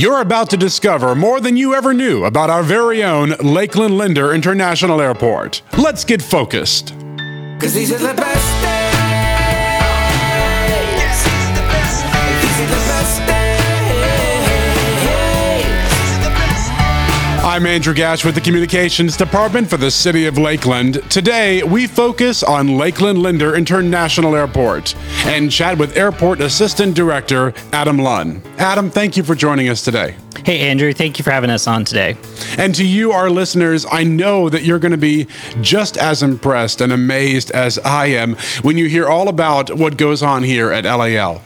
You're about to discover more than you ever knew about our very own Lakeland Linder International Airport. Let's get focused. Cause these are the best days. I'm Andrew Gash with the Communications Department for the City of Lakeland. Today, we focus on Lakeland Linder International Airport and chat with Airport Assistant Director Adam Lunn. Adam, thank you for joining us today. Hey, Andrew, thank you for having us on today. And to you, our listeners, I know that you're going to be just as impressed and amazed as I am when you hear all about what goes on here at LAL.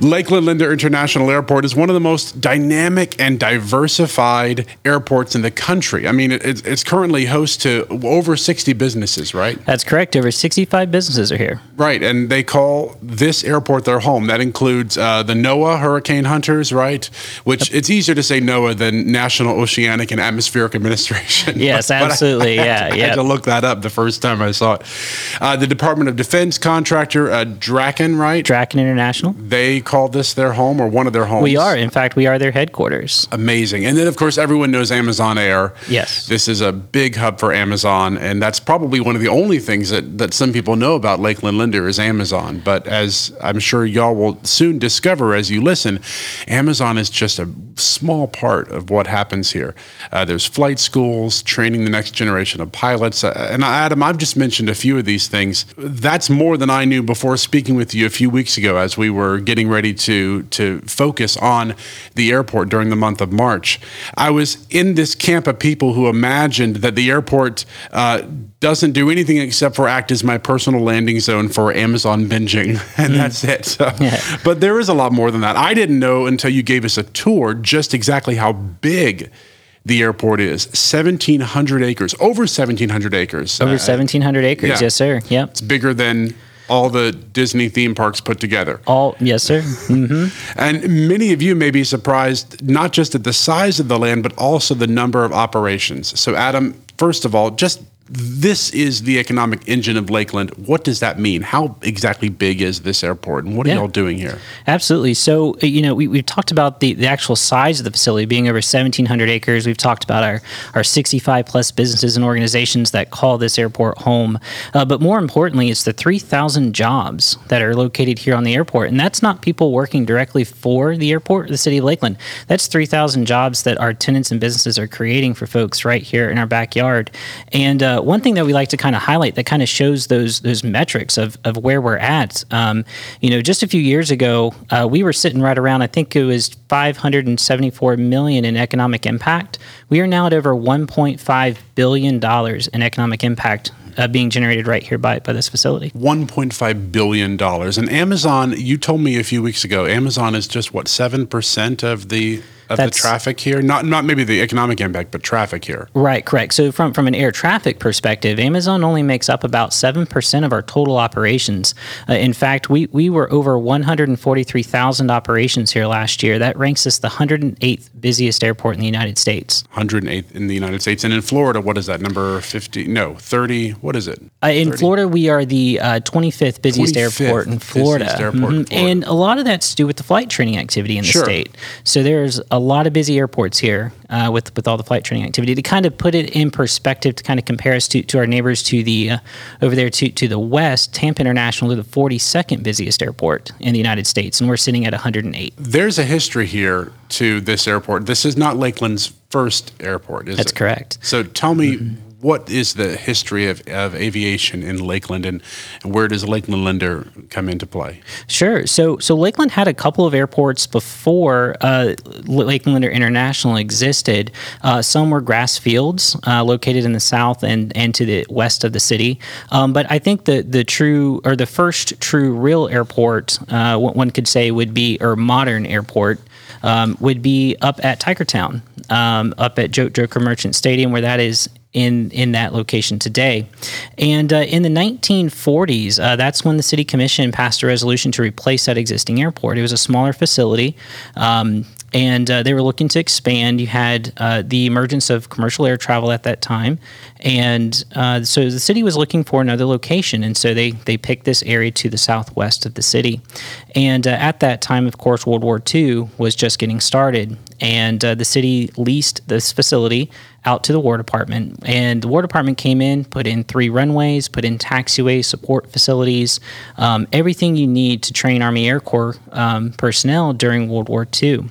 Lakeland Linder International Airport is one of the most dynamic and diversified airports in the country. I mean, it, it's currently host to over 60 businesses, right? That's correct. Over 65 businesses are here. Right, and they call this airport their home. That includes uh, the NOAA Hurricane Hunters, right? Which it's easier to say NOAA than National Oceanic and Atmospheric Administration. Yes, But I- absolutely. I, Yeah, had to, I had to look that up the first time I saw it. Uh, the Department of Defense contractor uh, Draken, right? Draken International. they call this their home or one of their homes. We are, in fact, we are their headquarters. Amazing. And then, of course, everyone knows Amazon Air. Yes. This is a big hub for Amazon. And that's probably one of the only things that, that some people know about Lakeland Linder is Amazon. But as I'm sure y'all will soon discover as you listen, Amazon is just a small part of what happens here. Uh, there's flight schools, training the next generation of pilots. Uh, and Adam, I've just mentioned a few of these things. That's more than I knew before speaking with you a few weeks ago as we were getting ready to, to focus on the airport during the month of March. I was in this camp of people who imagined that the airport uh, doesn't do anything except for act as my personal landing zone for Amazon binging, and that's it. So, Yeah. But there is a lot more than that. I didn't know until you gave us a tour just exactly how big the airport is 1,700 acres, over 1,700 acres. Over Uh, 1,700 acres. yeah. Yes, sir. Yep. It's bigger than all the Disney theme parks put together. All, yes, sir. hmm And many of you may be surprised not just at the size of the land, but also the number of operations. So, Adam, first of all, just this is the economic engine of Lakeland. What does that mean? How exactly big is this airport, and what are Yeah. y'all doing here? Absolutely. So, uh, you know, we, we've talked about the, the actual size of the facility being over 1,700 acres. We've talked about our, our 65 plus businesses and organizations that call this airport home. Uh, but more importantly, it's the 3,000 jobs that are located here on the airport. And that's not people working directly for the airport, the city of Lakeland. That's 3,000 jobs that our tenants and businesses are creating for folks right here in our backyard. And uh, one thing that we like to kind of highlight that kind of shows those those metrics of, of where we're at. Um, you know, just a few years ago, uh, we were sitting right around, I think it was 574 million in economic impact. We are now at over 1.5 billion dollars in economic impact uh, being generated right here by by this facility. $1.5 billion. And Amazon, you told me a few weeks ago, Amazon is just what, 7% of the of the traffic here? Not not maybe the economic impact, but traffic here. Right, correct. So from from an air traffic perspective, Amazon only makes up about seven percent of our total operations. Uh, in fact, we we were over one hundred and forty three thousand operations here last year. That ranks us the hundred and eighth busiest airport in the United States. 108th in the United States. And in Florida, what is that? Number 50? No, 30. What is it? Uh, in 30? Florida, we are the uh, 25th busiest 25th airport in Florida. busiest airport in. Florida. And a lot of that's to do with the flight training activity in the Sure. state. So there's a lot of busy airports here uh, with with all the flight training activity. To kind of put it in perspective, to kind of compare us to, to our neighbors to the uh, over there to to the west, Tampa International is the 42nd busiest airport in the United States, and we're sitting at 108. There's a history here to this airport. This is not Lakeland's first airport, is That's it? correct. So tell me, what is the history of, of aviation in Lakeland and, and where does Lakeland Linder come into play? Sure. So, so Lakeland had a couple of airports before uh, Lakeland Linder International existed. Uh, some were grass fields uh, located in the south and, and to the west of the city. Um, but I think the the true or the first true real airport uh, one could say would be or modern airport. Um, would be up at Tigertown, um, up at Joke Joker Marchant Stadium, where that is in in that location today. And uh, in the 1940s, uh, that's when the city commission passed a resolution to replace that existing airport. It was a smaller facility. Um, and uh, they were looking to expand. You had uh, the emergence of commercial air travel at that time, and uh, so the city was looking for another location, and so they they picked this area to the southwest of the city. And uh, at that time, of course, World War II was just getting started, and uh, the city leased this facility out to the War Department. And the War Department came in, put in three runways, put in taxiways, support facilities, um, everything you need to train Army Air Corps um, personnel during World War II.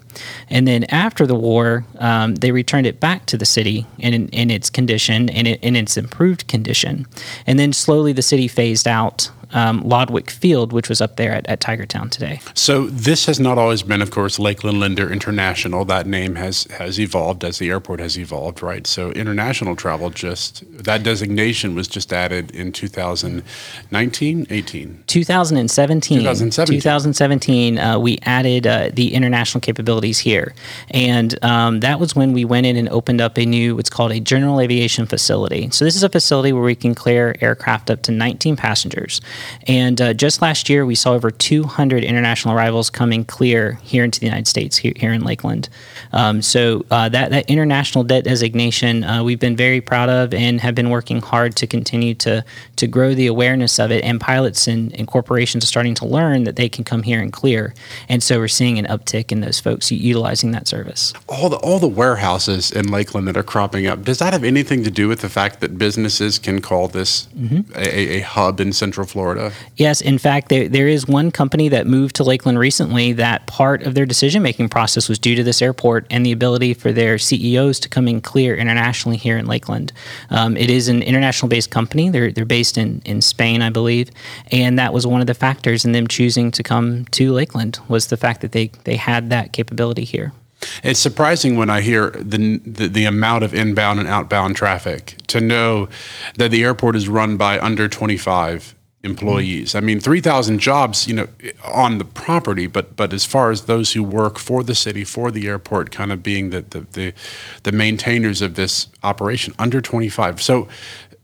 And then after the war, um, they returned it back to the city in, in its condition, in, in its improved condition. And then slowly the city phased out um, Lodwick Field, which was up there at, at Tigertown today. So this has not always been, of course, Lakeland Linder International. That name has has evolved as the airport has evolved, right? So international travel just that designation was just added in 2019, 18. 2017. 2017. 2017, uh, we added uh, the international capabilities here. And um, that was when we went in and opened up a new, what's called a general aviation facility. So this is a facility where we can clear aircraft up to 19 passengers. And uh, just last year, we saw over 200 international arrivals coming clear here into the United States, here, here in Lakeland. Um, so uh, that, that international debt designation, uh, we've been very proud of and have been working hard to continue to, to grow the awareness of it. And pilots and, and corporations are starting to learn that they can come here and clear. And so we're seeing an uptick in those folks utilizing that service. All the all the warehouses in Lakeland that are cropping up. Does that have anything to do with the fact that businesses can call this a, a hub in Central Florida? Yes, in fact, there, there is one company that moved to Lakeland recently that part of their decision making process was due to this airport and the ability for their CEOs to come in clear internationally here in Lakeland. Um, it is an international based company. They're, they're based in, in Spain, I believe. And that was one of the factors in them choosing to come to Lakeland was the fact that they, they had that capability here. It's surprising when I hear the, the the amount of inbound and outbound traffic to know that the airport is run by under 25 employees. I mean, 3,000 jobs, you know, on the property, but but as far as those who work for the city, for the airport, kind of being the the the, the maintainers of this operation, under 25. So,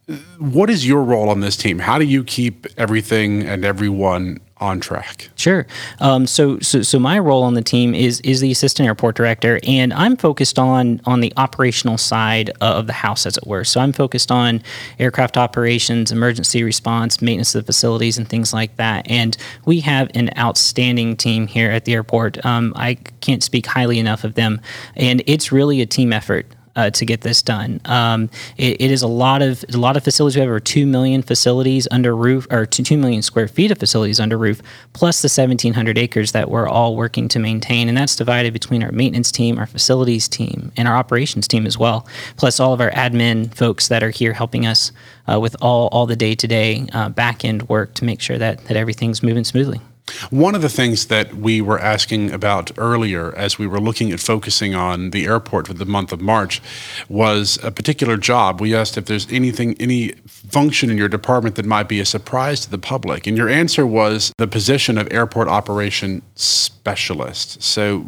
uh, what is your role on this team? How do you keep everything and everyone on track? Sure. Um, so, so, so my role on the team is is the assistant airport director, and I'm focused on on the operational side of the house, as it were. So I'm focused on aircraft operations, emergency response, maintenance of the facilities, and things like that. And we have an outstanding team here at the airport. Um, I can't speak highly enough of them, and it's really a team effort uh, to get this done. Um, it, it is a lot of a lot of facilities. We have over two million facilities under roof, or two, million square feet of facilities under roof, plus the seventeen hundred acres that we're all working to maintain, and that's divided between our maintenance team, our facilities team, and our operations team as well. Plus all of our admin folks that are here helping us uh, with all all the day to day back end work to make sure that that everything's moving smoothly. One of the things that we were asking about earlier as we were looking at focusing on the airport for the month of March was a particular job. We asked if there's anything, any function in your department that might be a surprise to the public. And your answer was the position of airport operation specialist. So,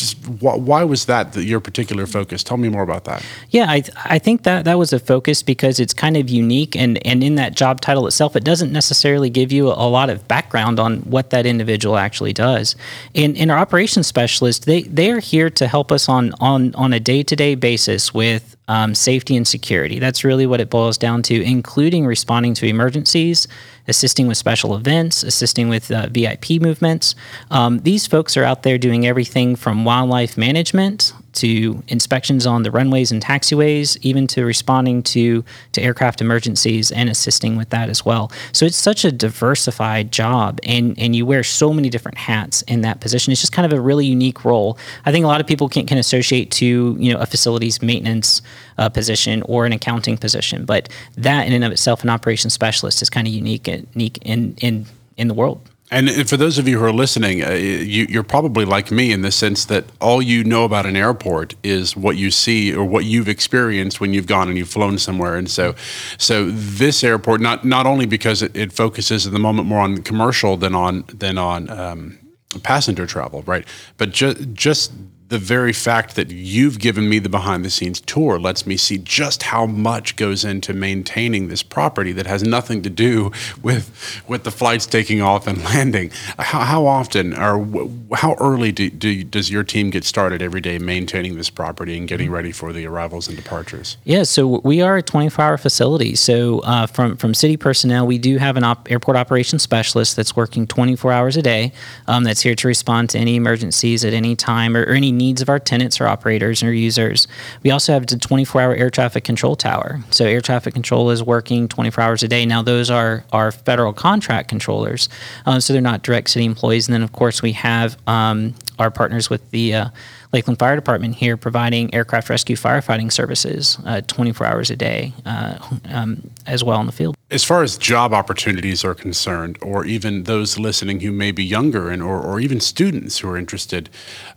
just wh- why was that the, your particular focus? Tell me more about that. Yeah, I, I think that that was a focus because it's kind of unique, and, and in that job title itself, it doesn't necessarily give you a, lot of background on what that individual actually does. In in our operations specialist, they they are here to help us on on on a day to day basis with um, safety and security. That's really what it boils down to, including responding to emergencies, assisting with special events, assisting with uh, VIP movements. Um, these folks are out there doing everything from wildlife management to inspections on the runways and taxiways, even to responding to to aircraft emergencies and assisting with that as well. So it's such a diversified job, and and you wear so many different hats in that position. It's just kind of a really unique role. I think a lot of people can can associate to you know a facilities maintenance uh, position or an accounting position, but that in and of itself, an operations specialist is kind of unique unique in in in the world. And for those of you who are listening, uh, you, you're probably like me in the sense that all you know about an airport is what you see or what you've experienced when you've gone and you've flown somewhere. And so, so this airport not not only because it, it focuses at the moment more on commercial than on than on um, passenger travel, right? But just just the very fact that you've given me the behind the scenes tour lets me see just how much goes into maintaining this property that has nothing to do with with the flights taking off and landing. How, how often or how early do, do, does your team get started every day maintaining this property and getting ready for the arrivals and departures? Yeah, so we are a 24-hour facility. So uh, from from city personnel, we do have an op- airport operations specialist that's working 24 hours a day. Um, that's here to respond to any emergencies at any time or, or any needs of our tenants or operators or users. We also have the 24 hour air traffic control tower. So air traffic control is working 24 hours a day. Now, those are our federal contract controllers. Uh, so they're not direct city employees. And then, of course, we have um, our partners with the uh, Lakeland Fire Department here providing aircraft rescue firefighting services uh, 24 hours a day uh, um, as well in the field. As far as job opportunities are concerned, or even those listening who may be younger and or, or even students who are interested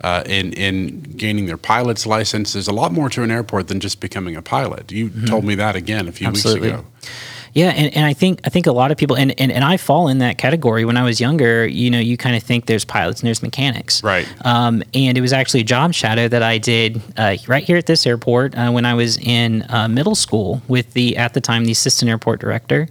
uh, in, in gaining their pilot's license, there's a lot more to an airport than just becoming a pilot. You told me that again a few Absolutely. weeks ago. Yeah, and, and I think I think a lot of people and, and, and I fall in that category. When I was younger, you know, you kind of think there's pilots and there's mechanics. Right. Um, and it was actually a job shadow that I did uh, right here at this airport uh, when I was in uh, middle school with the at the time the assistant airport director,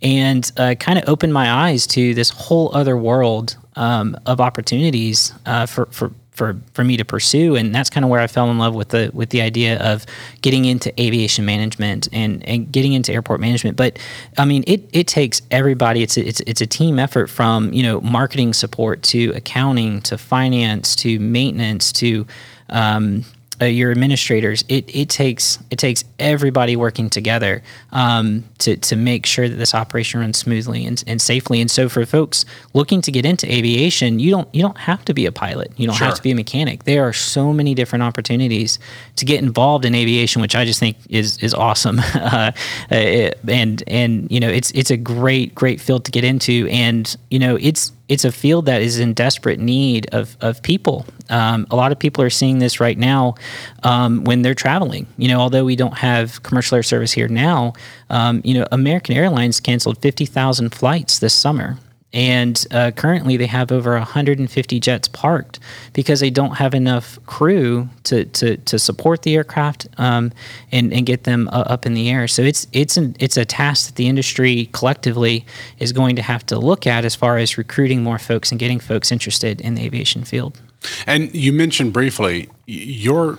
and uh, kind of opened my eyes to this whole other world um, of opportunities uh, for for for for me to pursue. And that's kind of where I fell in love with the with the idea of getting into aviation management and and getting into airport management. But I mean it it takes everybody it's a, it's it's a team effort from you know marketing support to accounting to finance to maintenance to um, uh, your administrators, it, it takes it takes everybody working together um, to to make sure that this operation runs smoothly and, and safely. And so, for folks looking to get into aviation, you don't you don't have to be a pilot. You don't Sure. have to be a mechanic. There are so many different opportunities to get involved in aviation, which I just think is is awesome. uh, it- and and you know, it's it's a great great field to get into, and you know, it's it's a field that is in desperate need of, of people. Um, a lot of people are seeing this right now um, when they're traveling. You know, although we don't have commercial air service here now, um, you know, American Airlines canceled 50,000 flights this summer. And uh, currently, they have over 150 jets parked because they don't have enough crew to, to, to support the aircraft um, and, and get them uh, up in the air. So it's it's an, it's a task that the industry collectively is going to have to look at as far as recruiting more folks and getting folks interested in the aviation field. And you mentioned briefly your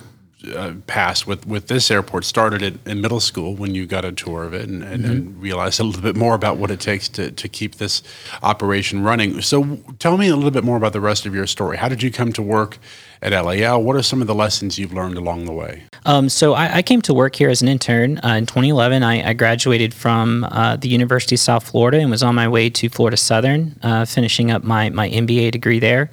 uh, past with, with this airport started at, in middle school when you got a tour of it and, and, and realized a little bit more about what it takes to, to keep this operation running. So tell me a little bit more about the rest of your story. How did you come to work at LAL? What are some of the lessons you've learned along the way? Um, so I, I came to work here as an intern uh, in 2011. I, I graduated from uh, the University of South Florida and was on my way to Florida Southern, uh, finishing up my, my MBA degree there.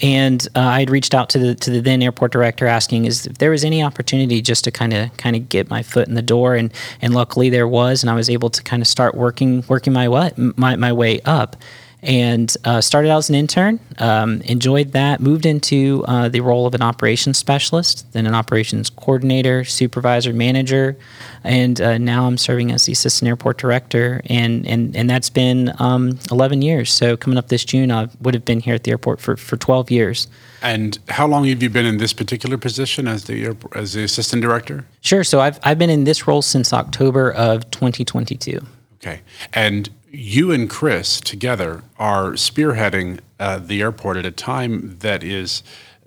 And uh, I had reached out to the to the then airport director asking is if there was any opportunity just to kind of kind of get my foot in the door, and and luckily there was, and I was able to kind of start working working my way my, my way up and uh, started out as an intern. Um, enjoyed that. Moved into uh, the role of an operations specialist, then an operations coordinator, supervisor, manager, and uh, now I'm serving as the assistant airport director. And and and that's been um, 11 years. So coming up this June, I would have been here at the airport for for 12 years. And how long have you been in this particular position as the airport, as the assistant director? Sure. So I've I've been in this role since October of 2022. Okay. And you and Chris together are spearheading uh, the airport at a time that is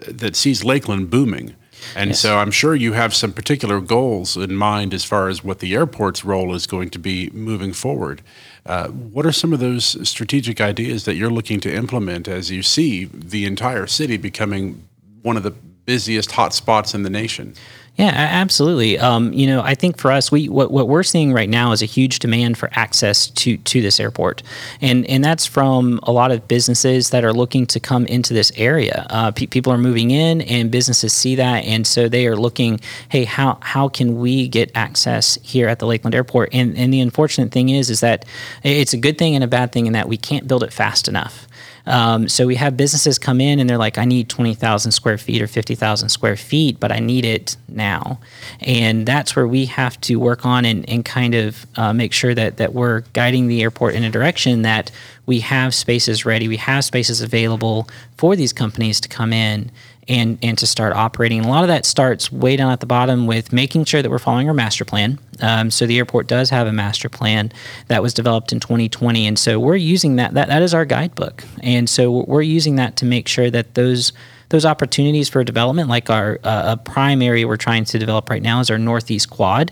that sees Lakeland booming. And so I'm sure you have some particular goals in mind as far as what the airport's role is going to be moving forward. Uh, what are some of those strategic ideas that you're looking to implement as you see the entire city becoming one of the busiest hotspots in the nation? Yeah, absolutely. Um, you know, I think for us, we what, what we're seeing right now is a huge demand for access to to this airport, and and that's from a lot of businesses that are looking to come into this area. Uh, pe- people are moving in, and businesses see that, and so they are looking, hey, how how can we get access here at the Lakeland Airport? And and the unfortunate thing is, is that it's a good thing and a bad thing in that we can't build it fast enough. Um, so we have businesses come in and they're like, I need 20,000 square feet or 50,000 square feet, but I need it now. And that's where we have to work on and, and kind of uh, make sure that, that we're guiding the airport in a direction that we have spaces ready, we have spaces available for these companies to come in and and to start operating. And a lot of that starts way down at the bottom with making sure that we're following our master plan. Um, so the airport does have a master plan that was developed in 2020, and so we're using that. That that is our guidebook, and so we're using that to make sure that those those opportunities for development, like our uh, a prime area we're trying to develop right now is our Northeast Quad,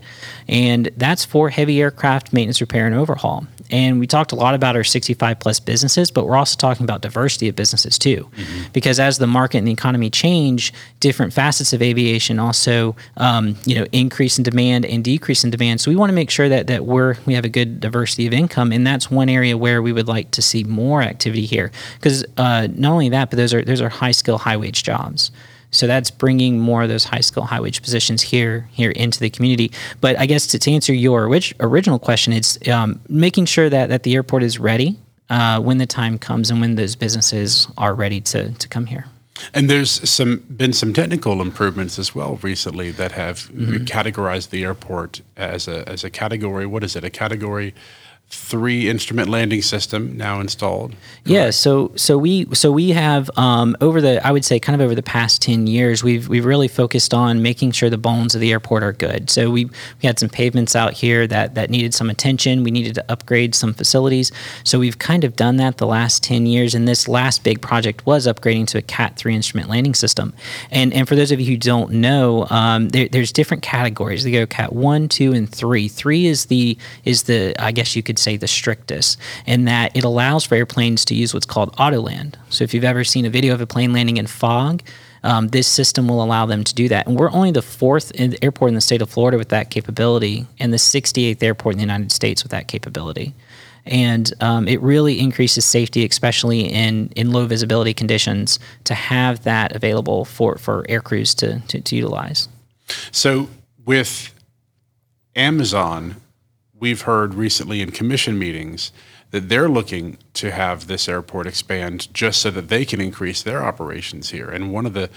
and that's for heavy aircraft maintenance, repair, and overhaul. And we talked a lot about our 65 plus businesses, but we're also talking about diversity of businesses too. Because as the market and the economy change, different facets of aviation also, um, you know, increase in demand and decrease in demand. So we want to make sure that, that we're, we have a good diversity of income. And that's one area where we would like to see more activity here. Because uh, not only that, but those are, those are high skill, high wage jobs. So that's bringing more of those high skill, high wage positions here here into the community. But I guess to, to answer your orig- original question, it's um, making sure that, that the airport is ready uh, when the time comes and when those businesses are ready to, to come here. And there's some been some technical improvements as well recently that have categorized the airport as a as a category. What is it? A category three instrument landing system now installed. Yeah, so so we so we have um, over the I would say kind of over the past ten years we've we've really focused on making sure the bones of the airport are good. So we we had some pavements out here that that needed some attention. We needed to upgrade some facilities. So we've kind of done that the last ten years. And this last big project was upgrading to a Cat three instrument landing system. And and for those of you who don't know, um, there, there's different categories. They go Cat one, two, and three. Three is the is the I guess you could say the strictest in that it allows for airplanes to use what's called autoland. So if you've ever seen a video of a plane landing in fog, um, this system will allow them to do that. And we're only the fourth in- airport in the state of Florida with that capability, and the 68th airport in the United States with that capability. And um, it really increases safety, especially in, in low visibility conditions, to have that available for, for air crews to, to, to utilize. So with Amazon, we've heard recently in commission meetings that they're looking to have this airport expand just so that they can increase their operations here. And one of the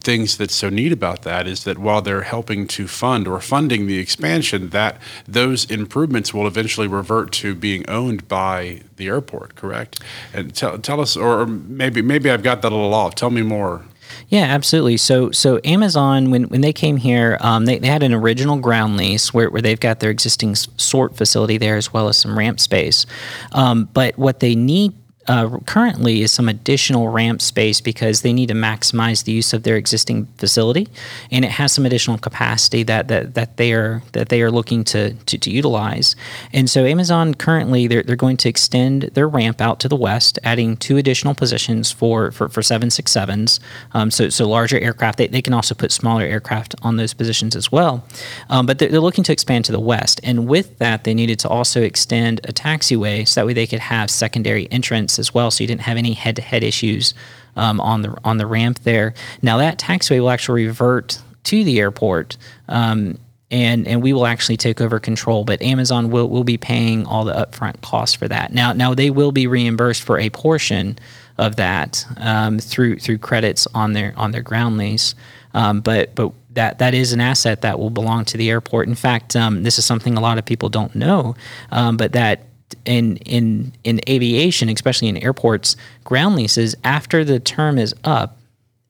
things that's so neat about that is that while they're helping to fund or funding the expansion, that those improvements will eventually revert to being owned by the airport, correct? And tell, tell us, or maybe maybe I've got that a little off. Tell me more. Yeah, absolutely. So, so Amazon, when, when they came here, um, they, they had an original ground lease where, where they've got their existing sort facility there as well as some ramp space. Um, but what they need uh, currently is some additional ramp space because they need to maximize the use of their existing facility, and it has some additional capacity that that, that they are that they are looking to, to to utilize. And so Amazon currently they're they're going to extend their ramp out to the west, adding two additional positions for for for seven six sevens. Um, so so larger aircraft. They, they can also put smaller aircraft on those positions as well. Um, but they're, they're looking to expand to the west, and with that they needed to also extend a taxiway so that way they could have secondary entrance as well, so you didn't have any head-to-head issues um, on the on the ramp there. Now that taxiway will actually revert to the airport. Um, and, and we will actually take over control, but Amazon will, will be paying all the upfront costs for that. Now, now they will be reimbursed for a portion of that um, through through credits on their on their ground lease. Um, but but that that is an asset that will belong to the airport. In fact, um, this is something a lot of people don't know, um, but that in in in aviation, especially in airports, ground leases after the term is up,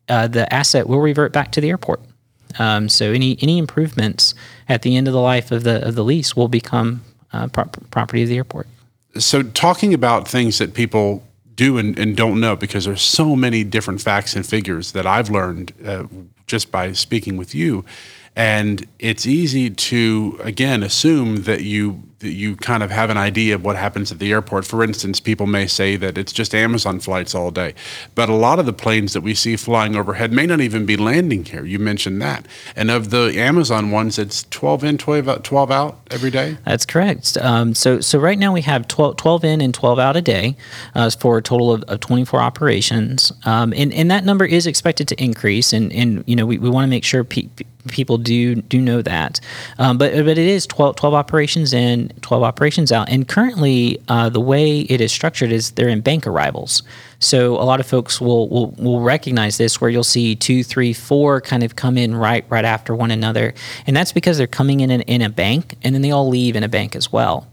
uh, the asset will revert back to the airport. Um, so any any improvements at the end of the life of the of the lease will become uh, pro- property of the airport. so talking about things that people do and, and don't know because there's so many different facts and figures that I've learned uh, just by speaking with you and it's easy to again assume that you you kind of have an idea of what happens at the airport for instance people may say that it's just Amazon flights all day but a lot of the planes that we see flying overhead may not even be landing here you mentioned that and of the Amazon ones it's 12 in 12 out, 12 out every day That's correct. Um, so, so right now we have 12, 12 in and 12 out a day uh, for a total of, of 24 operations. Um, and, and that number is expected to increase. And, and you know, we, we want to make sure pe- pe- people do do know that. Um, but, but it is 12, 12 operations in, 12 operations out. And currently, uh, the way it is structured is they're in bank arrivals. So a lot of folks will, will will recognize this, where you'll see two, three, four kind of come in right right after one another, and that's because they're coming in in, in a bank, and then they all leave in a bank as well.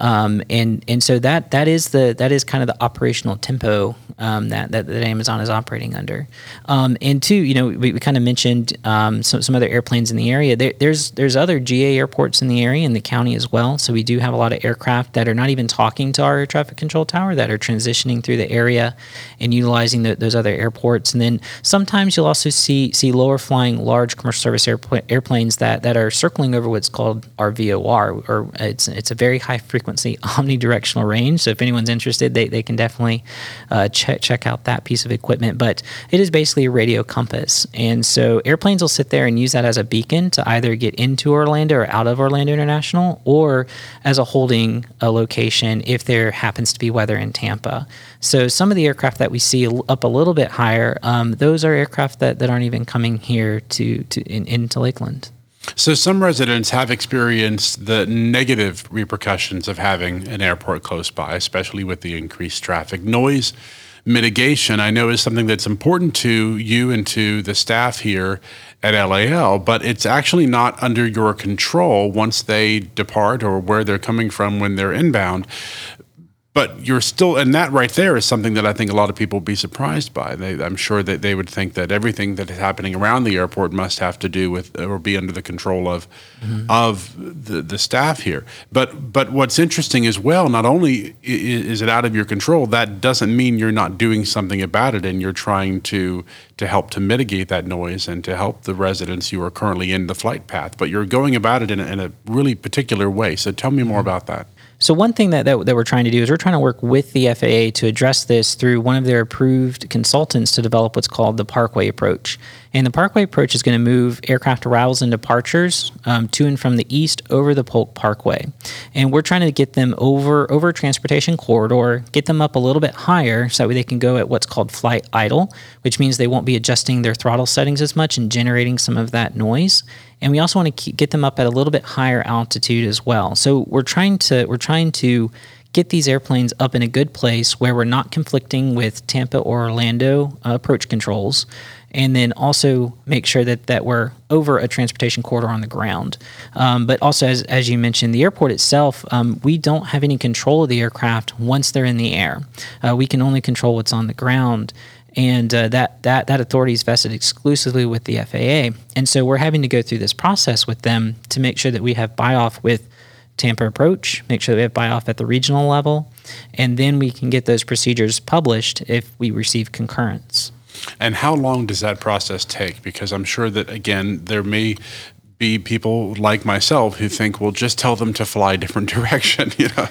Um, and and so that that is the that is kind of the operational tempo um, that, that that Amazon is operating under. Um, and two, you know, we, we kind of mentioned um, some some other airplanes in the area. There, there's there's other GA airports in the area in the county as well. So we do have a lot of aircraft that are not even talking to our air traffic control tower that are transitioning through the area and utilizing the, those other airports. And then sometimes you'll also see see lower flying large commercial service airpla- airplanes that that are circling over what's called our VOR, or it's it's a very high frequency omnidirectional range. So if anyone's interested, they, they can definitely uh, check check out that piece of equipment. But it is basically a radio compass, and so airplanes will sit there and use that as a beacon to either get into Orlando or out of Orlando International, or as a holding a location if there happens to be weather in Tampa. So some of the aircraft that we see up a little bit higher, um, those are aircraft that, that aren't even coming here to, to in, into Lakeland. So some residents have experienced the negative repercussions of having an airport close by, especially with the increased traffic. Noise mitigation, I know, is something that's important to you and to the staff here at LAL, but it's actually not under your control once they depart or where they're coming from when they're inbound but you're still, and that right there is something that I think a lot of people would be surprised by. They, I'm sure that they would think that everything that is happening around the airport must have to do with or be under the control of mm-hmm. of the, the staff here. But but what's interesting as well, not only is it out of your control, that doesn't mean you're not doing something about it, and you're trying to to help to mitigate that noise and to help the residents who are currently in the flight path. But you're going about it in a, in a really particular way. So tell me more mm-hmm. about that. So one thing that, that, that we're trying to do is we're trying to work with the FAA to address this through one of their approved consultants to develop what's called the Parkway approach. And the Parkway approach is going to move aircraft arrivals and departures um, to and from the east over the Polk Parkway. And we're trying to get them over over a transportation corridor, get them up a little bit higher so that way they can go at what's called flight idle, which means they won't be adjusting their throttle settings as much and generating some of that noise. And we also want to keep, get them up at a little bit higher altitude as well. So we're trying to we're trying to get these airplanes up in a good place where we're not conflicting with Tampa or Orlando uh, approach controls and then also make sure that, that we're over a transportation corridor on the ground. Um, but also, as, as you mentioned, the airport itself, um, we don't have any control of the aircraft once they're in the air. Uh, we can only control what's on the ground. And uh, that, that, that authority is vested exclusively with the FAA. And so we're having to go through this process with them to make sure that we have buy off with Tampa approach, make sure that we have buy off at the regional level, and then we can get those procedures published if we receive concurrence. And how long does that process take? Because I'm sure that, again, there may be people like myself who think, well, just tell them to fly a different direction, you know.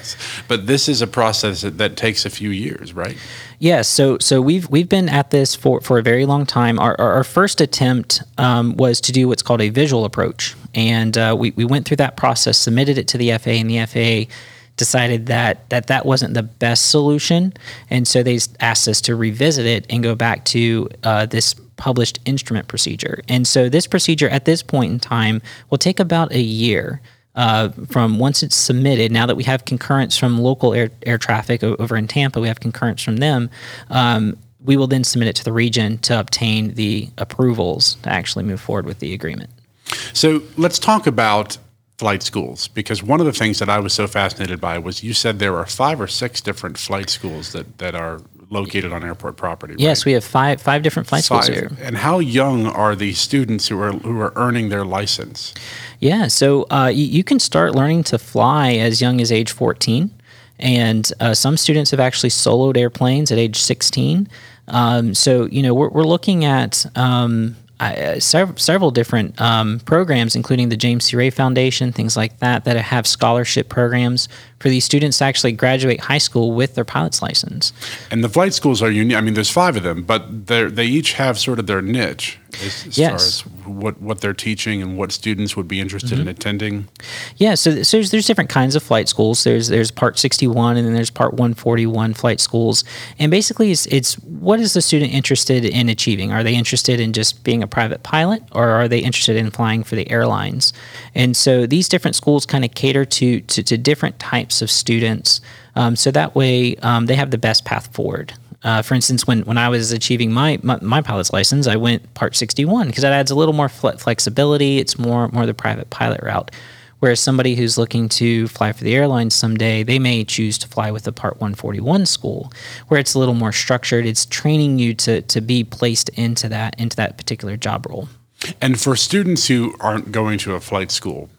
But this is a process that, that takes a few years, right? Yes. So so we've we've been at this for, for a very long time. Our, our, our first attempt um, was to do what's called a visual approach, and uh, we we went through that process, submitted it to the FAA, and the FAA decided that that that wasn't the best solution, and so they asked us to revisit it and go back to uh, this published instrument procedure. And so this procedure at this point in time will take about a year. Uh, from once it's submitted, now that we have concurrence from local air, air traffic over in Tampa, we have concurrence from them. Um, we will then submit it to the region to obtain the approvals to actually move forward with the agreement. So let's talk about flight schools because one of the things that I was so fascinated by was you said there are five or six different flight schools that, that are located on airport property. Right? Yes, we have five five different flight five. schools here. And how young are the students who are who are earning their license? Yeah, so uh, you, you, can start learning to fly as young as age fourteen, and uh, some students have actually soloed airplanes at age sixteen. Um, so you know we're, we're looking at um, uh, several, several different um, programs, including the James C. Ray Foundation, things like that, that have scholarship programs for these students to actually graduate high school with their pilot's license. And the flight schools are unique. I mean, there's five of them, but they each have sort of their niche as, far as yes. What, what they're teaching and what students would be interested mm-hmm. in attending. Yeah, so, so there's, there's different kinds of flight schools. There's there's Part 61 and then there's Part 141 flight schools. And basically, it's, it's what is the student interested in achieving? Are they interested in just being a private pilot or are they interested in flying for the airlines? And so these different schools kind of cater to, to, to different types of students. Um, so that way um, they have the best path forward. Uh, for instance, when, when I was achieving my, my, my pilot's license, I went Part 61 because that adds a little more flexibility. It's more more the private pilot route. Whereas somebody who's looking to fly for the airline someday, they may choose to fly with a Part 141 school, where it's a little more structured. It's training you to to be placed into that into that particular job role. And for students who aren't going to a flight school,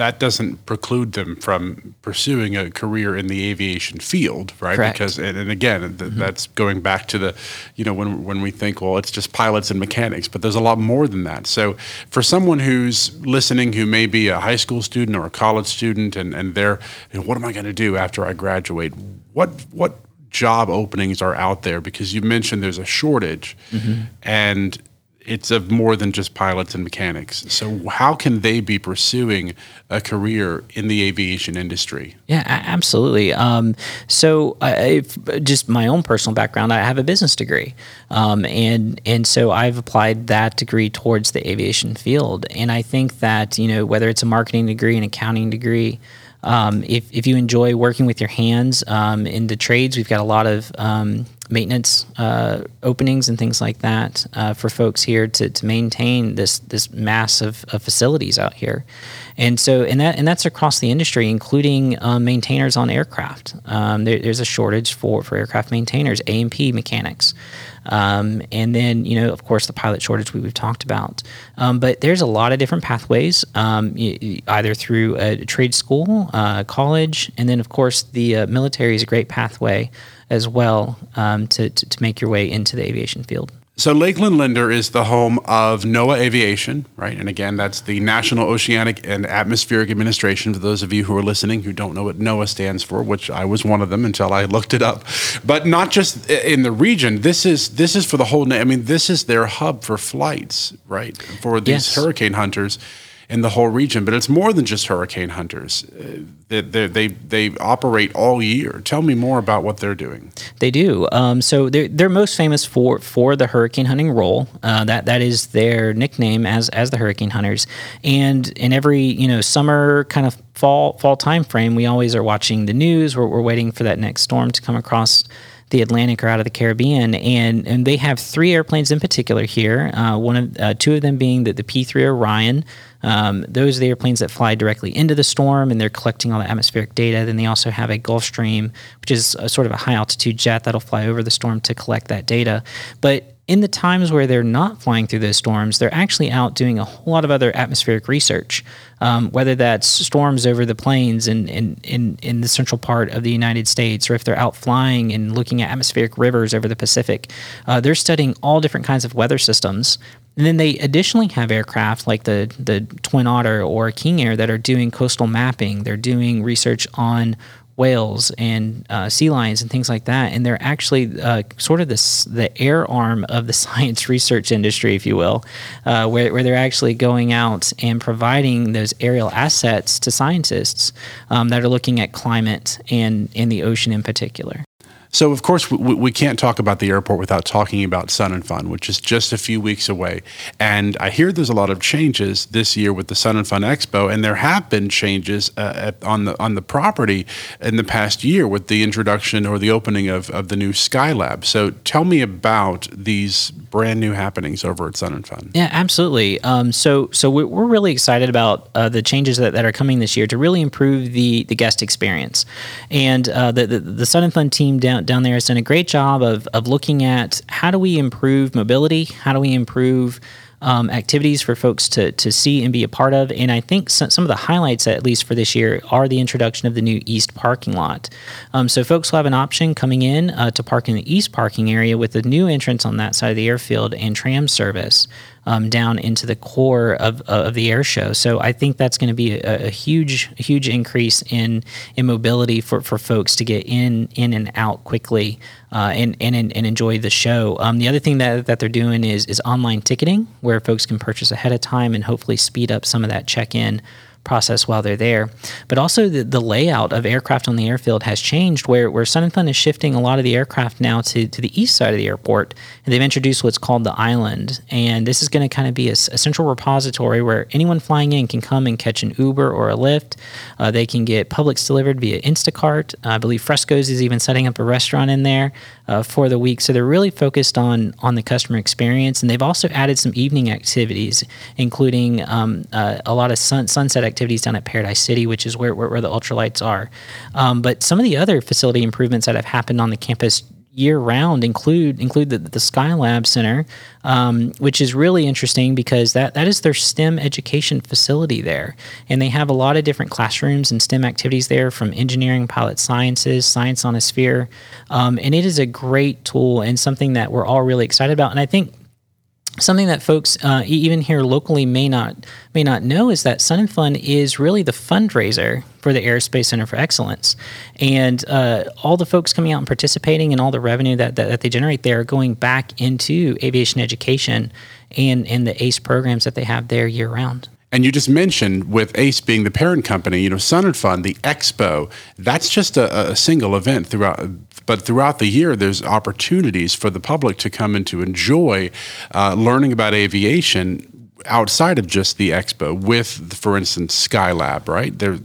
that doesn't preclude them from pursuing a career in the aviation field, right? Correct. Because and, and again, th- mm-hmm. that's going back to the, you know, when when we think, well, it's just pilots and mechanics, but there's a lot more than that. So for someone who's listening, who may be a high school student or a college student, and and they're, you know, what am I going to do after I graduate? What what job openings are out there? Because you mentioned there's a shortage, mm-hmm. and it's of more than just pilots and mechanics. So how can they be pursuing a career in the aviation industry? Yeah, absolutely. Um, so, I, just my own personal background, I have a business degree, um, and and so I've applied that degree towards the aviation field. And I think that you know whether it's a marketing degree, an accounting degree, um, if if you enjoy working with your hands um, in the trades, we've got a lot of um, maintenance uh, openings and things like that uh, for folks here to, to maintain this this mass of, of facilities out here, and so and that and that's across the industry, including um, maintainers on aircraft. Um, there, there's a shortage for for aircraft maintainers, A and P mechanics. Um, and then, you know, of course, the pilot shortage we, we've talked about. Um, but there's a lot of different pathways, um, either through a trade school, uh, college, and then, of course, the uh, military is a great pathway as well um, to, to, to make your way into the aviation field. So Lakeland Linder is the home of NOAA Aviation, right? And again, that's the National Oceanic and Atmospheric Administration. For those of you who are listening who don't know what NOAA stands for, which I was one of them until I looked it up, but not just in the region. This is this is for the whole. I mean, this is their hub for flights, right? For these Yes. hurricane hunters in the whole region. But it's more than just hurricane hunters. Uh, They they they, they operate all year. Tell me more about what they're doing. They do. Um, so they're, they're most famous for for the hurricane hunting role. Uh, that that is their nickname as as the hurricane hunters. And in every you know summer kind of fall fall time frame, we always are watching the news. We're, we're waiting for that next storm to come across the Atlantic or out of the Caribbean, and and they have three airplanes in particular here. Uh, one of uh, two of them being the the P three Orion. Um, those are the airplanes that fly directly into the storm, and they're collecting all the atmospheric data. Then they also have a Gulfstream, which is a sort of a high altitude jet that'll fly over the storm to collect that data. But in the times where they're not flying through those storms, they're actually out doing a whole lot of other atmospheric research, um, whether that's storms over the plains in, in, in, in the central part of the United States, or if they're out flying and looking at atmospheric rivers over the Pacific. Uh, they're studying all different kinds of weather systems. And then they additionally have aircraft like the, the Twin Otter or King Air that are doing coastal mapping. They're doing research on whales and uh, sea lions and things like that. And they're actually uh, sort of this, the air arm of the science research industry, if you will, uh, where, where they're actually going out and providing those aerial assets to scientists um, that are looking at climate and, and the ocean in particular. So, of course, we, we can't talk about the airport without talking about Sun and Fun, which is just a few weeks away. And I hear there's a lot of changes this year with the Sun and Fun Expo, and there have been changes uh, on the on the property in the past year with the introduction or the opening of, of the new Skylab. So, tell me about these brand new happenings over at Sun and Fun. Yeah, absolutely. Um, so, so we're, really excited about uh, the changes that, that are coming this year to really improve the the guest experience. And uh, the, the the Sun and Fun team down down there has done a great job of of looking at how do we improve mobility, how do we improve um, activities for folks to, to see and be a part of. And I think some, some of the highlights, at least for this year, are the introduction of the new East parking lot. Um, so folks will have an option coming in uh, to park in the East parking area with a new entrance on that side of the airfield and tram service. Um, down into the core of, of the air show. So I think that's going to be a, a huge, huge increase in in mobility for, for folks to get in in and out quickly uh, and, and and enjoy the show. Um, the other thing that, that they're doing is is online ticketing, where folks can purchase ahead of time and hopefully speed up some of that check in process while they're there. But also the, the layout of aircraft on the airfield has changed where, where Sun and Fun is shifting a lot of the aircraft now to, to the east side of the airport. And they've introduced what's called the island. And this is going to kind of be a central repository where anyone flying in can come and catch an Uber or a Lyft. Uh, they can get Publix delivered via Instacart. I believe Fresco's is even setting up a restaurant in there. Uh, for the week. So they're really focused on on the customer experience, and they've also added some evening activities, including um, uh, a lot of sun, sunset activities down at Paradise City, which is where where, where the ultralights are. Um, but some of the other facility improvements that have happened on the campus year round include include the, the Skylab Center, um, which is really interesting because that that is their STEM education facility there, and they have a lot of different classrooms and STEM activities there, from engineering, pilot sciences, science on a sphere, um, and it is a great tool and something that we're all really excited about. And I think something that folks uh, even here locally may not may not know is that Sun and Fun is really the fundraiser for the Aerospace Center for Excellence, and uh, all the folks coming out and participating and all the revenue that, that, that they generate there are going back into aviation education and and the ACE programs that they have there year round. And you just mentioned with ACE being the parent company, you know, Sun and Fun, the expo, that's just a, a, single event throughout. But throughout the year, there's opportunities for the public to come and to enjoy uh, learning about aviation outside of just the expo with, for instance, Skylab, right? There,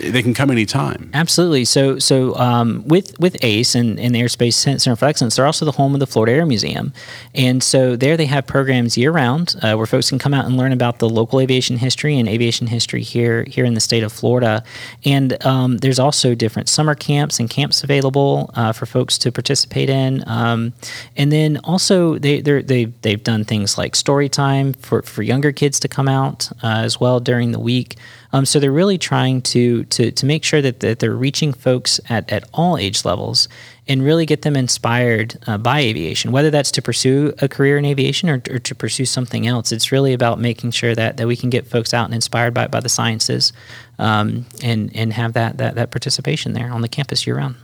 they can come anytime. Absolutely. So, so um, with with ACE and, and the Aerospace Center for Excellence, they're also the home of the Florida Air Museum, and so there they have programs year round uh, where folks can come out and learn about the local aviation history and aviation history here here in the state of Florida. And um, there's also different summer camps and camps available uh, for folks to participate in. Um, and then also they they they've done things like story time for for younger kids to come out uh, as well during the week. Um, so they're really trying to to to make sure that, that they're reaching folks at, at all age levels and really get them inspired uh, by aviation, whether that's to pursue a career in aviation or, or, to pursue something else. It's really about making sure that, that we can get folks out and inspired by, by the sciences um, and, and have that, that, that participation there on the campus year round.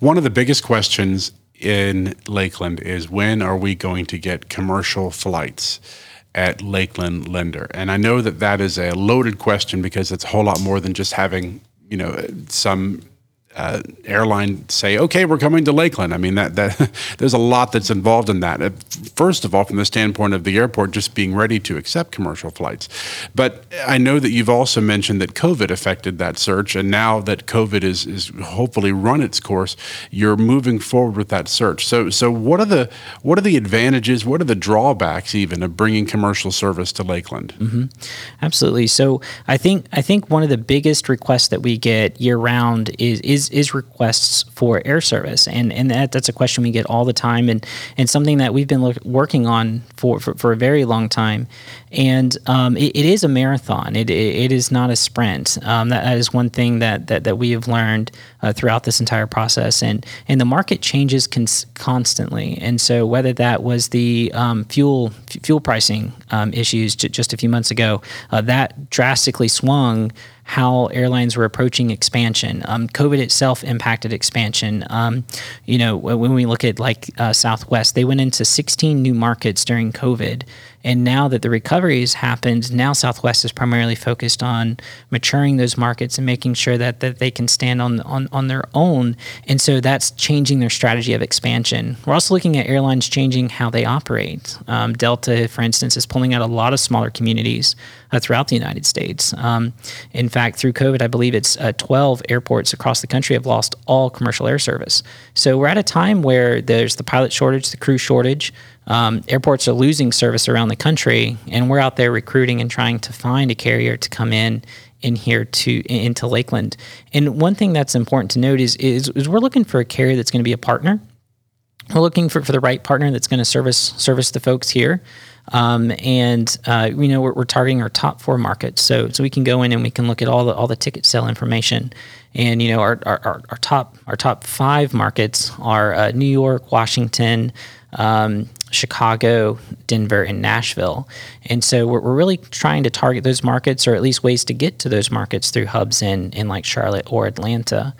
One of the biggest questions in Lakeland is when are we going to get commercial flights? At Lakeland Linder? And I know that that is a loaded question because it's a whole lot more than just having, you know, some uh, airline say, "Okay, we're coming to Lakeland." I mean, that that there's a lot that's involved in that. Uh, first of all, from the standpoint of the airport just being ready to accept commercial flights, but I know that you've also mentioned that COVID affected that search, and now that COVID is is hopefully run its course, you're moving forward with that search. So, so what are the what are the advantages? What are the drawbacks even of bringing commercial service to Lakeland? Mm-hmm. Absolutely. So, I think I think one of the biggest requests that we get year round is is is is requests for air service, and and that, that's a question we get all the time, and and something that we've been look, working on for, for, for a very long time, and um, it, it is a marathon. It, it, it is not a sprint. Um, that, that is one thing that that, that we have learned uh, throughout this entire process, and and the market changes cons- constantly, and so whether that was the um, fuel f- fuel pricing um, issues j- just a few months ago, uh, that drastically swung how airlines were approaching expansion. Um, COVID itself impacted expansion. Um, you know, when we look at like uh, Southwest, they went into 16 new markets during COVID. And now that the recovery has happened, now Southwest is primarily focused on maturing those markets and making sure that, that they can stand on, on, on their own. And so that's changing their strategy of expansion. We're also looking at airlines changing how they operate. Um, Delta, for instance, is pulling out a lot of smaller communities uh, throughout the United States. Um, in fact, through COVID, I believe it's uh, 12 airports across the country have lost all commercial air service. So we're at a time where there's the pilot shortage, the crew shortage. Um, airports are losing service around the country, and we're out there recruiting and trying to find a carrier to come in in here to into Lakeland. And one thing that's important to note is, is, is we're looking for a carrier that's going to be a partner. We're looking for, for the right partner that's going to service service the folks here. Um, and uh, you know we're, we're, targeting our top four markets, so so we can go in and we can look at all the all the ticket sale information, and you know our our, our top our top five markets are uh, New York, Washington, um, Chicago, Denver, and Nashville. And so we're, we're really trying to target those markets or at least ways to get to those markets through hubs in, in like Charlotte or Atlanta.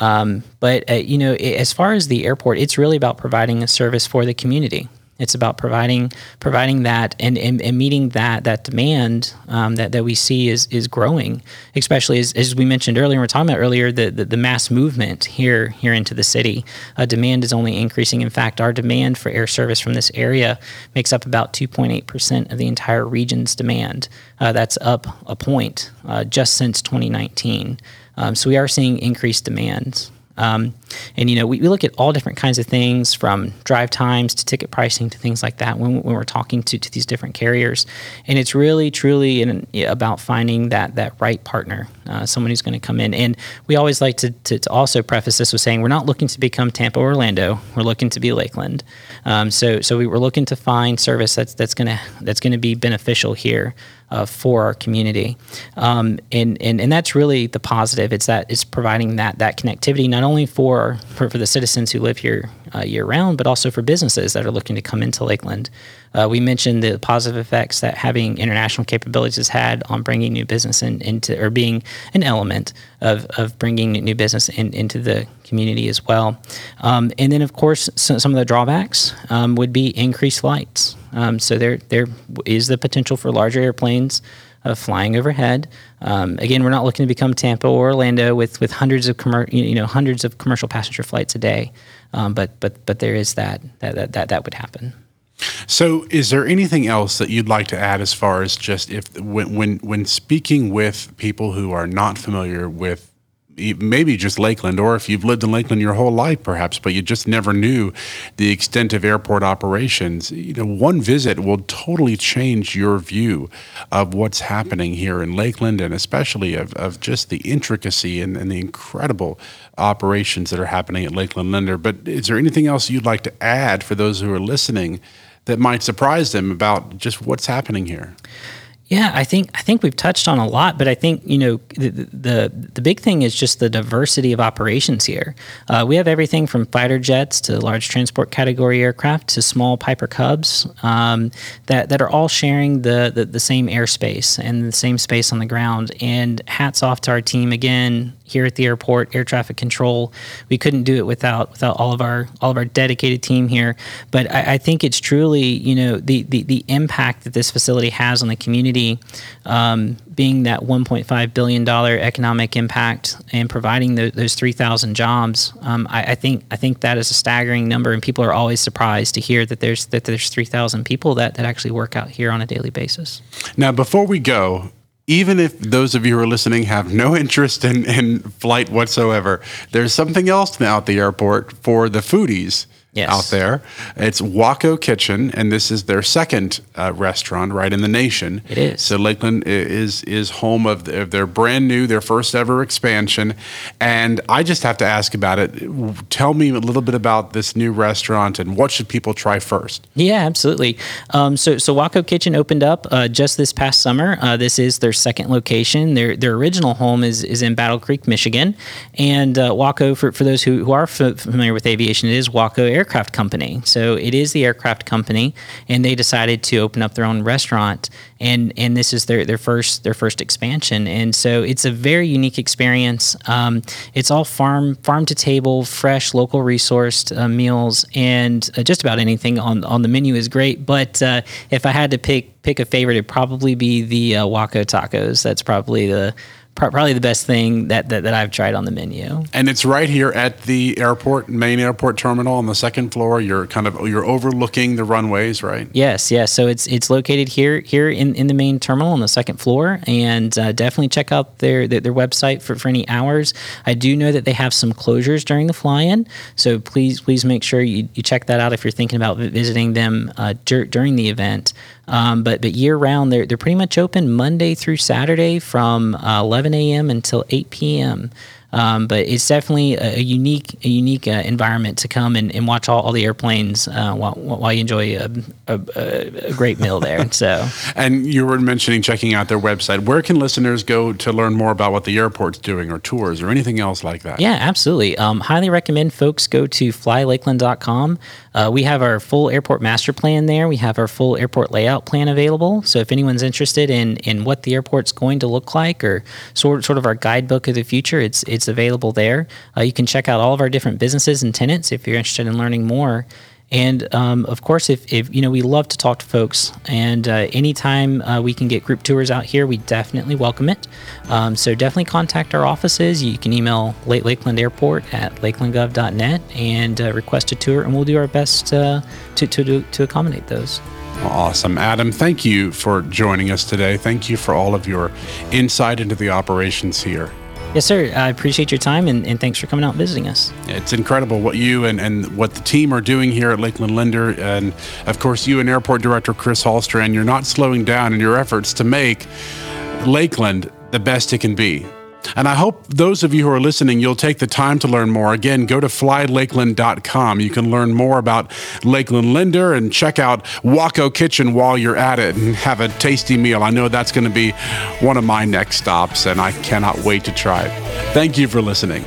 Um, but, uh, you know, as far as the airport, it's really about providing a service for the community. It's about providing providing that and, and, and meeting that that demand um, that, that we see is is growing, especially as, as we mentioned earlier. We are talking about earlier the, the, the, mass movement here here into the city. Uh, demand is only increasing. In fact, our demand for air service from this area makes up about 2.8 percent of the entire region's demand. Uh, that's up a point uh, just since 2019. Um, so we are seeing increased demand Um, and you know, we, we look at all different kinds of things from drive times to ticket pricing to things like that when, when we're talking to, to these different carriers. And it's really, truly about finding that that right partner, uh, someone who's going to come in. And we always like to, to, to, also preface this with saying we're not looking to become Tampa or Orlando. We're looking to be Lakeland. Um, so so we were looking to find service that's that's to that's going to be beneficial here uh, for our community. Um, and, and, and that's really the positive. It's that it's providing that, that connectivity, not only for, for, for the citizens who live here uh, year round, but also for businesses that are looking to come into Lakeland. Uh, we mentioned the positive effects that having international capabilities has had on bringing new business in, into, or being an element of, of bringing new business in, into the community as well. Um, and then, of course, some, some of the drawbacks um, would be increased flights. Um, so there there is the potential for larger airplanes uh, flying overhead. Um, again, we're not looking to become Tampa or Orlando with with hundreds of commer- you know hundreds of commercial passenger flights a day. Um, but but but there is that that that that, that would happen. So, is there anything else that you'd like to add as far as just if when when when speaking with people who are not familiar with maybe just Lakeland, or if you've lived in Lakeland your whole life, perhaps, but you just never knew the extent of airport operations. You know, one visit will totally change your view of what's happening here in Lakeland, and especially of, of just the intricacy and, and the incredible operations that are happening at Lakeland Linder. But is there anything else you'd like to add for those who are listening that might surprise them about just what's happening here? Yeah, I think I think we've touched on a lot, but I think you know the the, the big thing is just the diversity of operations here. Uh, we have everything from fighter jets to large transport category aircraft to small Piper Cubs um, that that are all sharing the, the the same airspace and the same space on the ground. And hats off to our team again here at the airport, air traffic control. We couldn't do it without without all of our all of our dedicated team here. But I, I think it's truly you know the, the the impact that this facility has on the community, um, being that 1.5 billion dollar economic impact and providing the, those 3,000 jobs. Um, I, I, think I think that is a staggering number, and people are always surprised to hear that there's that there's 3,000 people that that actually work out here on a daily basis. Now, before we go, even if those of you who are listening have no interest in, in flight whatsoever, there's something else now at the airport for the foodies yes. out there. It's Waco Kitchen, and this is their second uh, restaurant right in the nation. It is. So Lakeland is is home of, the, of their brand new, their first ever expansion. And I just have to ask about it. Tell me a little bit about this new restaurant and what should people try first? Yeah, absolutely. Um, so so Waco Kitchen opened up uh, just this past summer. Uh, this is their second location. Their their original home is is in Battle Creek, Michigan, and uh, Waco for for those who, who are familiar with aviation, it is Waco Air aircraft company. So it is the aircraft company, and they decided to open up their own restaurant, and and this is their their first their first expansion. And so it's a very unique experience. Um, it's all farm farm to table, fresh, local resourced uh, meals, and uh, just about anything on on the menu is great. But uh, if I had to pick pick a favorite, it'd probably be the uh, Waco tacos. That's probably the probably the best thing that, that, that I've tried on the menu. And it's right here at the airport, main airport terminal on the second floor. You're kind of you're overlooking the runways, right? Yes, yes. So it's it's located here here in, in the main terminal on the second floor, and uh, definitely check out their, their, their website for, for any hours. I do know that they have some closures during the fly-in, so please please make sure you, you check that out if you're thinking about visiting them uh, dur- during the event. Um, but but year round, they're they're pretty much open Monday through Saturday from uh, 11 a.m. until 8 p.m. Um, but it's definitely a, a unique, a unique uh, environment to come and, and watch all, all the airplanes uh, while, while you enjoy a, a, a great meal there. So, and you were mentioning checking out their website. Where can listeners go to learn more about what the airport's doing, or tours, or anything else like that? Yeah, absolutely. Um, highly recommend folks go to flylakeland.com. Uh, we have our full airport master plan there. We have our full airport layout plan available. So if anyone's interested in in what the airport's going to look like, or sort sort of our guidebook of the future, it's it's available there. Uh, you can check out all of our different businesses and tenants if you're interested in learning more. And um, of course, if, if, you know, we love to talk to folks, and uh, anytime uh, we can get group tours out here, we definitely welcome it. Um, so definitely contact our offices. You can email Late Lakeland Airport at lakelandgov.net and uh, request a tour, and we'll do our best uh, to, to, to accommodate those. Awesome. Adam, thank you for joining us today. Thank you for all of your insight into the operations here. Yes, sir. I appreciate your time and, and thanks for coming out and visiting us. It's incredible what you and, and what the team are doing here at Lakeland Linder. And of course, you and Airport Director Chris Hallstrand, you're not slowing down in your efforts to make Lakeland the best it can be. And I hope those of you who are listening, you'll take the time to learn more. Again, go to flylakeland.com. You can learn more about Lakeland Linder and check out Waco Kitchen while you're at it and have a tasty meal. I know that's going to be one of my next stops, and I cannot wait to try it. Thank you for listening.